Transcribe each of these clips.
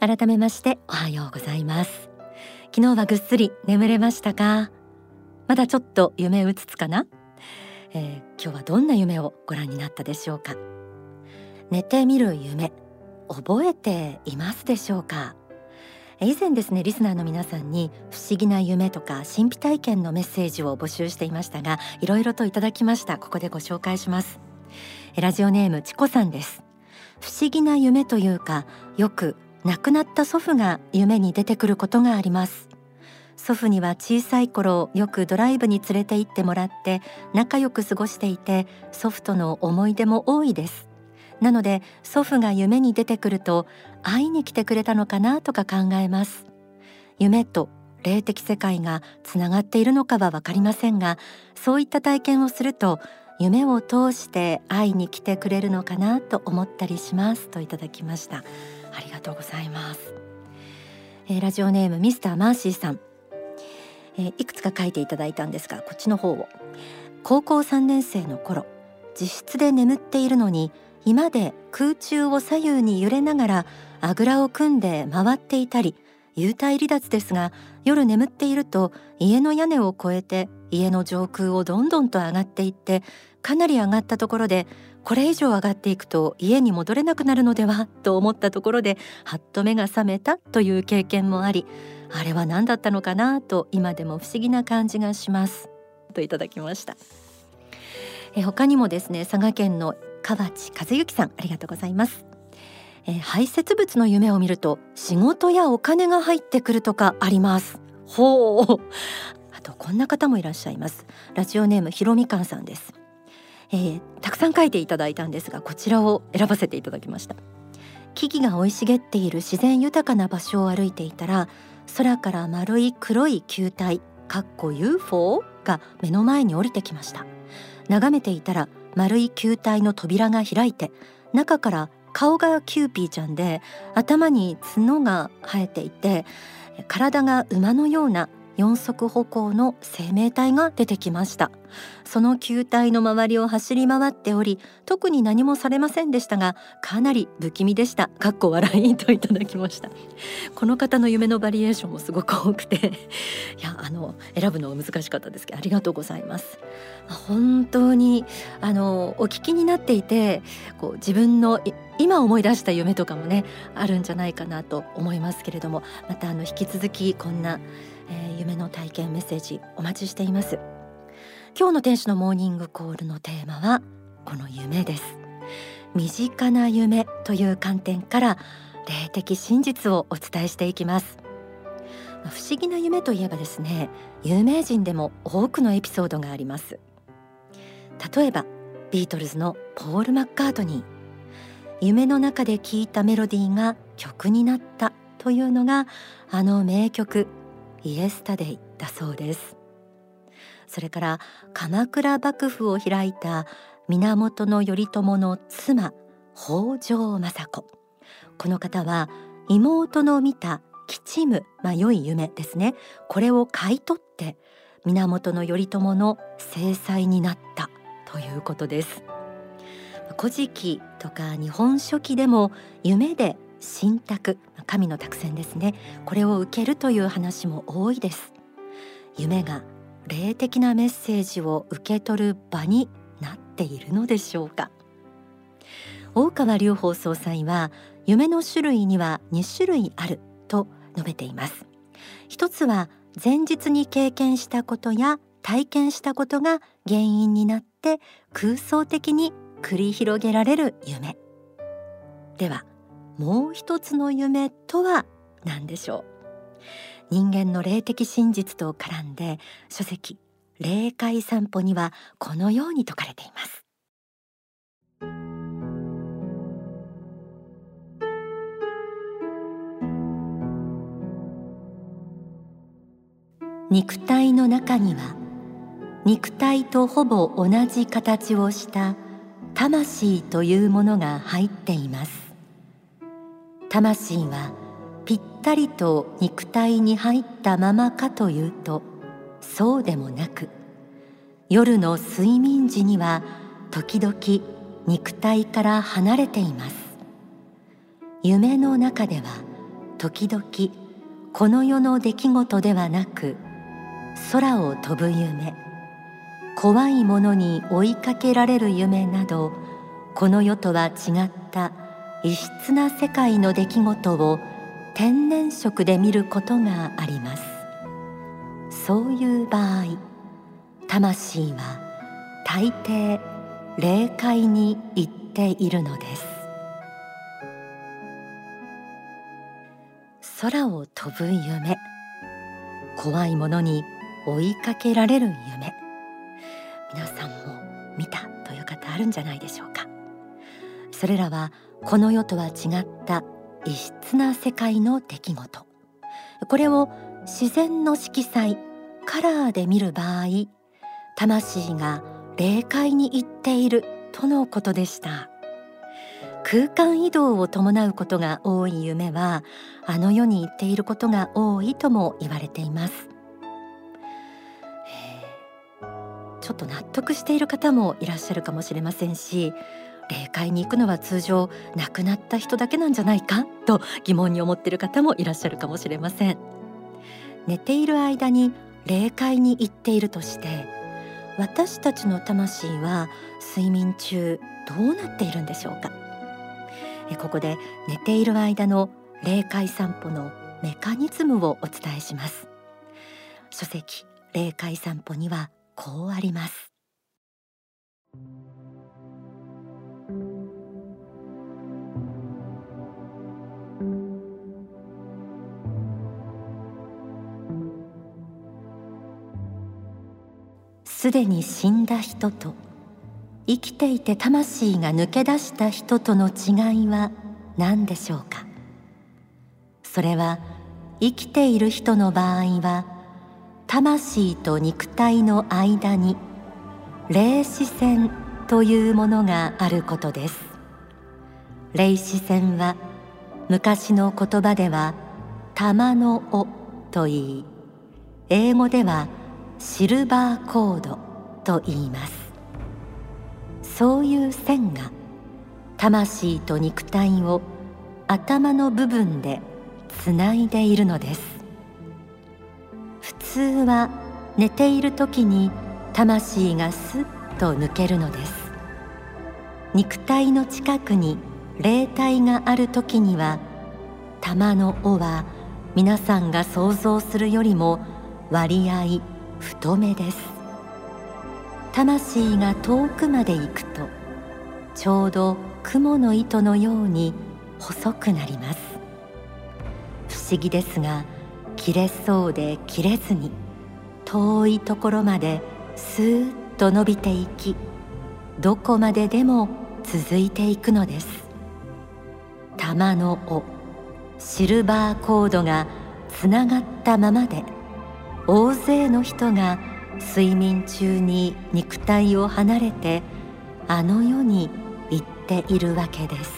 改めましておはようございます。昨日はぐっすり眠れましたか？まだちょっと夢うつつかな、えー、今日はどんな夢をご覧になったでしょうか？寝てみる夢覚えていますでしょうか？以前ですねリスナーの皆さんに不思議な夢とか神秘体験のメッセージを募集していましたがいろいろといただきました。ここでご紹介します。ラジオネームチコさんです。不思議な夢というかよく亡くなった祖父が夢に出てくることがあります。祖父には小さい頃よくドライブに連れて行ってもらって仲良く過ごしていて祖父との思い出も多いです。なので祖父が夢に出てくると会いに来てくれたのかなとか考えます。夢と霊的世界がつながっているのかはわかりませんがそういった体験をすると夢を通して会いに来てくれるのかなと思ったりしますといただきました。ありがとうございます、えー、ラジオネームミスターマーシーさん、えー、いくつか書いていただいたんですがこっちの方を。高校3年生の頃自室で眠っているのに居間で空中を左右に揺れながらあぐらを組んで回っていたり幽体離脱ですが夜眠っていると家の屋根を越えて家の上空をどんどんと上がっていってかなり上がったところでこれ以上上がっていくと家に戻れなくなるのではと思ったところではっと目が覚めたという経験もありあれは何だったのかなと今でも不思議な感じがします。といただきました。え他にもですね佐賀県の河内和幸さんありがとうございます。え排泄物の夢を見ると仕事やお金が入ってくるとかあります。ほう。あとこんな方もいらっしゃいます。ラジオネームひろみかんさんです。えー、たくさん書いていただいたんですがこちらを選ばせていただきました。木々が生い茂っている自然豊かな場所を歩いていたら空から丸い黒い球体かっこ UFO が目の前に降りてきました。眺めていたら丸い球体の扉が開いて中から顔がキューピーちゃんで頭に角が生えていて体が馬のような四足歩行の生命体が出てきました。その球体の周りを走り回っており特に何もされませんでしたがかなり不気味でした。かっこ笑いといただきました。この方の夢のバリエーションもすごく多くて。いやあの選ぶのが難しかったですけどありがとうございます。本当にあのお聞きになっていてこう自分の今思い出した夢とかもねあるんじゃないかなと思いますけれどもまたあの引き続きこんなえー、夢の体験メッセージお待ちしています。今日の天使のモーニングコールのテーマはこの夢です。身近な夢という観点から霊的真実をお伝えしていきます。不思議な夢といえばですね有名人でも多くのエピソードがあります。例えばビートルズのポール・マッカートニー。夢の中で聞いたメロディーが曲になったというのがあの名曲イエスタデイだそうです。それから鎌倉幕府を開いた源頼朝の妻北条政子。この方は妹の見た吉夢、まあ、良い夢ですね。これを買い取って源頼朝の制裁になったということです。古事記とか日本書紀でも夢で信託神の託戦ですね。これを受けるという話も多いです。夢が霊的なメッセージを受け取る場になっているのでしょうか。大川隆法総裁は夢の種類には2種類あると述べています。一つは前日に経験したことや体験したことが原因になって空想的に繰り広げられる夢。ではもう一つの夢とは何でしょう。人間の霊的真実と絡んで書籍霊界散歩にはこのように説かれています。肉体の中には肉体とほぼ同じ形をした魂というものが入っています。魂はぴったりと肉体に入ったままかというとそうでもなく夜の睡眠時には時々肉体から離れています。夢の中では時々この世の出来事ではなく空を飛ぶ夢怖いものに追いかけられる夢などこの世とは違った異質な世界の出来事を天然色で見ることがあります。そういう場合魂は大抵霊界に行っているのです。空を飛ぶ夢。怖いものに追いかけられる夢。皆さんも見たという方あるんじゃないでしょうか。それらはこの世とは違った異質な世界の出来事。これを自然の色彩カラーで見る場合魂が霊界に行っているとのことでした。空間移動を伴うことが多い夢はあの世に行っていることが多いとも言われています。ちょっと納得している方もいらっしゃるかもしれませんし霊界に行くのは通常亡くなった人だけなんじゃないかと疑問に思っている方もいらっしゃるかもしれません。寝ている間に霊界に行っているとして私たちの魂は睡眠中どうなっているんでしょうか？ここで寝ている間の霊界散歩のメカニズムをお伝えします。書籍霊界散歩にはこうあります。すでに死んだ人と生きていて魂が抜け出した人との違いは何でしょうか？それは生きている人の場合は魂と肉体の間に霊視線というものがあることです。霊視線は昔の言葉では玉の尾と言い英語ではシルバーコードと言います。そういう線が魂と肉体を頭の部分でつないでいるのです。普通は寝ている時に魂がスッと抜けるのです。肉体の近くに霊体がある時には玉の尾は皆さんが想像するよりも割合太めです。魂が遠くまで行くとちょうど雲の糸のように細くなります。不思議ですが切れそうで切れずに遠いところまでスーッと伸びていきどこまででも続いていくのです。玉の尾シルバーコードがつながったままで大勢の人が睡眠中に肉体を離れてあの世に行っているわけです。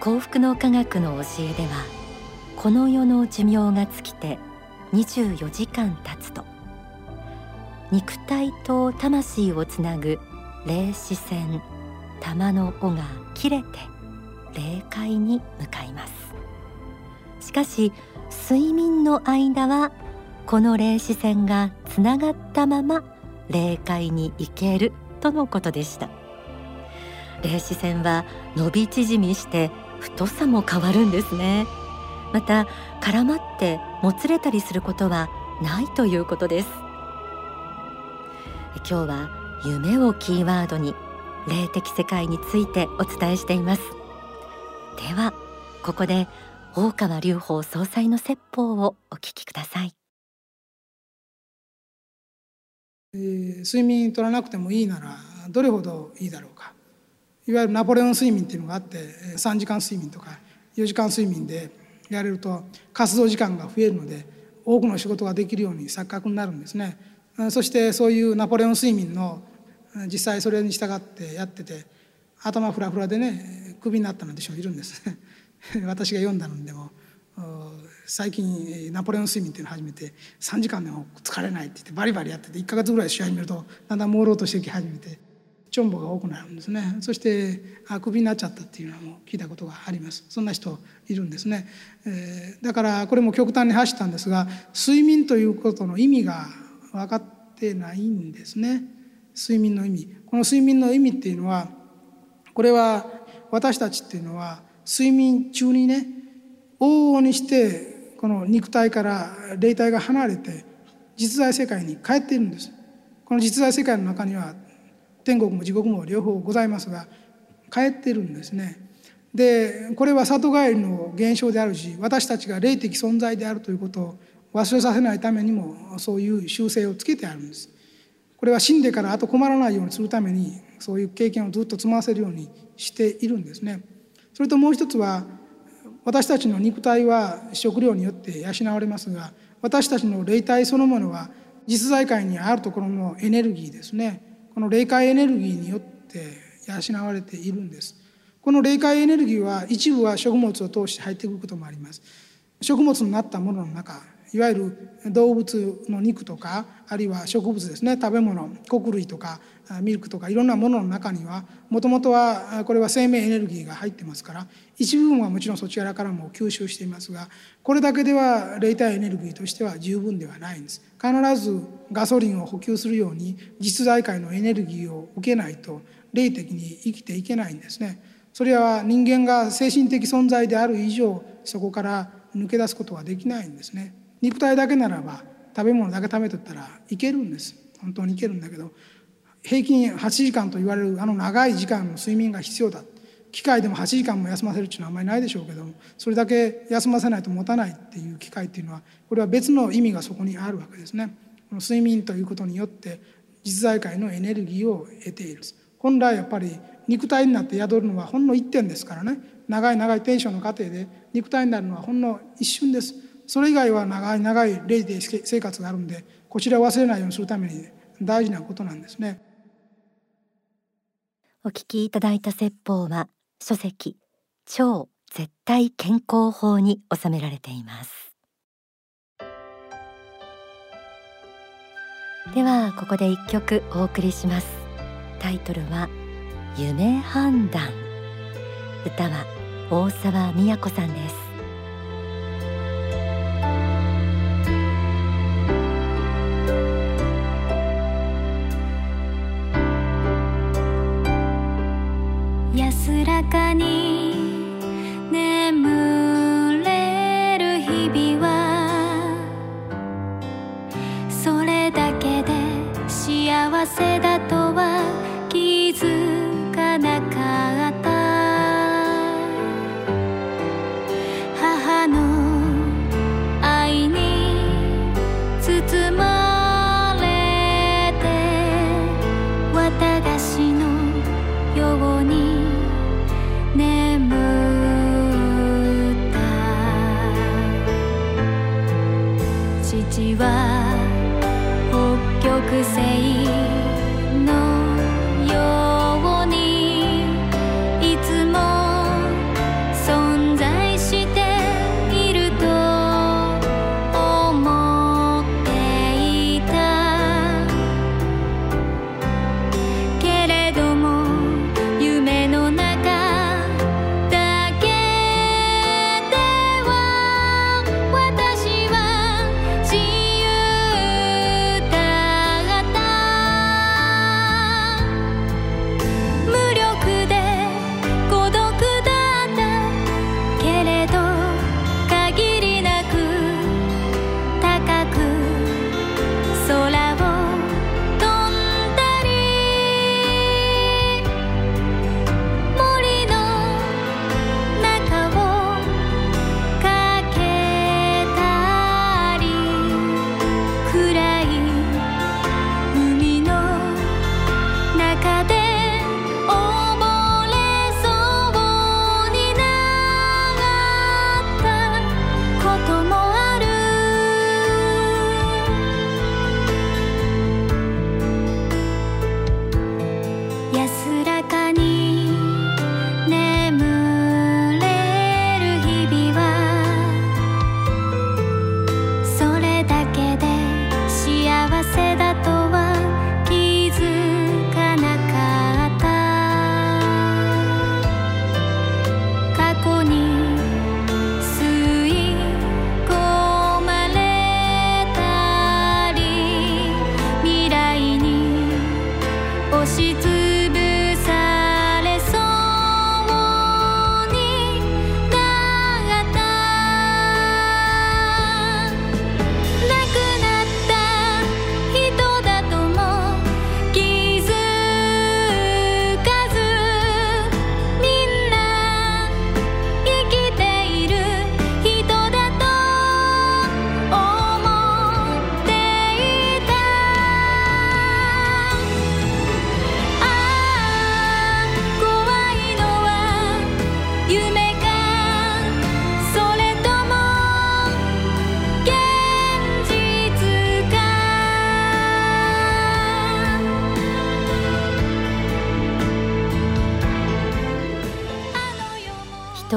幸福の科学の教えではこの世の寿命が尽きて24時間経つと肉体と魂をつなぐ霊視線玉の尾が切れて霊界に向かいます。しかし睡眠の間はこの霊視線がつながったまま霊界に行けるとのことでした。霊視線は伸び縮みして太さも変わるんですね。また絡まってもつれたりすることはないということです。今日は夢をキーワードに霊的世界についてお伝えしています。ではここで大川隆法総裁の説法をお聞きください、えー、睡眠取らなくてもいいならどれほどいいだろうか。いわゆるナポレオン睡眠っていうのがあって3時間睡眠とか4時間睡眠でやれると活動時間が増えるので多くの仕事ができるように錯覚になるんですね。そしてそういうナポレオン睡眠の実際それに従ってやってて頭フラフラでねクビになったなんて人もいるんです。私が読んだのでも最近ナポレオン睡眠っていうのを始めて3時間でも疲れないって言ってバリバリやってて1か月ぐらい試合見るとだんだん朦朧としてき始めてチョンボが多くなるんですね。そしてあクビになっちゃったっていうのも聞いたことがあります。そんな人いるんですね、えー、だからこれも極端に走ったんですが睡眠ということの意味が分かってないんですね。睡眠の意味。この睡眠の意味っていうのはこれは私たちっていうのは睡眠中にね往々にしてこの肉体から霊体が離れて実在世界に帰っているんです。この実在世界の中には天国も地獄も両方ございますが帰ってるんですね。でこれは里帰りの現象であるし私たちが霊的存在であるということを忘れさせないためにもそういう習性をつけてあるんです。これは死んでからあと困らないようにするためにそういう経験をずっと積ませるようにしているんですね。それともう一つは私たちの肉体は食料によって養われますが私たちの霊体そのものは実在界にあるところのエネルギーですね。この霊界エネルギーによって養われているんです。この霊界エネルギーは一部は食物を通して入ってくることもあります。食物になったものの中いわゆる動物の肉とかあるいは植物ですね。食べ物穀類とかミルクとかいろんなものの中にはもともとはこれは生命エネルギーが入ってますから一部分はもちろんそちらからも吸収していますがこれだけでは冷体エネルギーとしては十分ではないんです。必ずガソリンを補給するように実在界のエネルギーを受けないと霊的に生きていけないんですね。それは人間が精神的存在である以上そこから抜け出すことはできないんですね。肉体だけならば食べ物だけ食べとったらいけるんです。本当にいけるんだけど平均8時間と言われるあの長い時間の睡眠が必要だ。機械でも8時間も休ませるっていうのはあんまりないでしょうけどもそれだけ休ませないと持たないっていう機械っていうのはこれは別の意味がそこにあるわけですね。この睡眠ということによって実在界のエネルギーを得ている。本来やっぱり肉体になって宿るのはほんの一点ですからね。長い長いテンションの過程で肉体になるのはほんの一瞬です。それ以外は長い長い霊で生活があるんでこちらを忘れないようにするために大事なことなんですね。お聞きいただいた説法は書籍超絶対健康法に収められています。ではここで一曲お送りします。タイトルは夢判断歌は大沢美也子さんです。かに眠れる日々はそれだけで幸せだ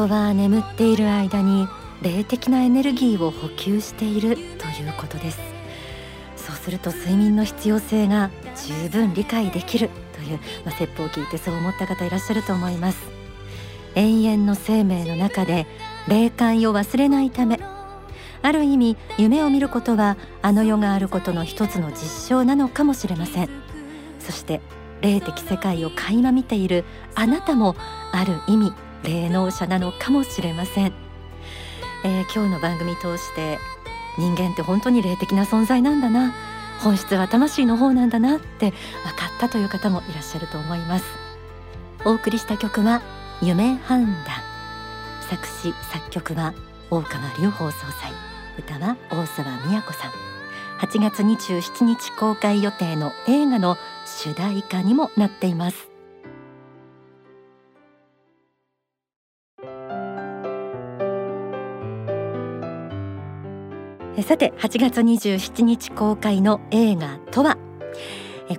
人は眠っている間に霊的なエネルギーを補給しているということです。そうすると睡眠の必要性が十分理解できるという、まあ、説法を聞いてそう思った方いらっしゃると思います。永遠の生命の中で霊感を忘れないためある意味夢を見ることはあの世があることの一つの実証なのかもしれません。そして霊的世界を垣間見ているあなたもある意味霊能者なのかもしれません、えー、今日の番組通して人間って本当に霊的な存在なんだな。本質は魂の方なんだなって分かったという方もいらっしゃると思います。お送りした曲は夢判断。作詞作曲は大川隆法総裁。歌は大沢美也子さん。8月27日公開予定の映画の主題歌にもなっています。さて8月27日公開の映画とは？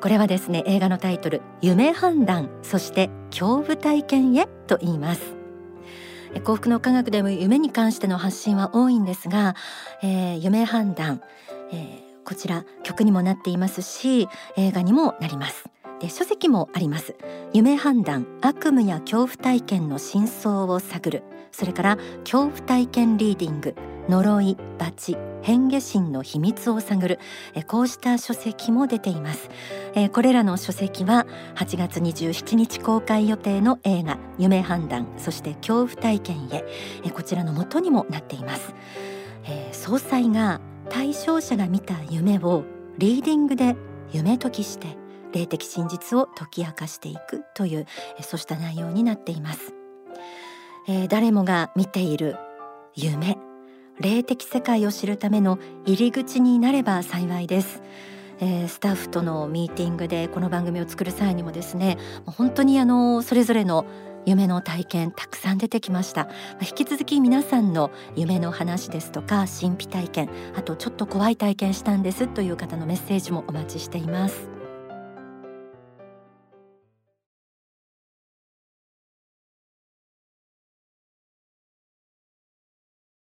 これはですね映画のタイトル夢判断そして恐怖体験へと言います。幸福の科学でも夢に関しての発信は多いんですが、えー、夢判断、えー、こちら曲にもなっていますし映画にもなります。で書籍もあります。夢判断悪夢や恐怖体験の真相を探る。それから恐怖体験リーディング。呪い罰変化心の秘密を探るこうした書籍も出ています。これらの書籍は8月27日公開予定の映画夢判断そして恐怖体験へこちらの元にもなっています。総裁が対象者が見た夢をリーディングで夢解きして霊的真実を解き明かしていくというそうした内容になっています、えー、誰もが見ている夢。霊的世界を知るための入り口になれば幸いです、えー、スタッフとのミーティングでこの番組を作る際にもですね本当にあのそれぞれの夢の体験たくさん出てきました。引き続き皆さんの夢の話ですとか神秘体験あとちょっと怖い体験したんですという方のメッセージもお待ちしています。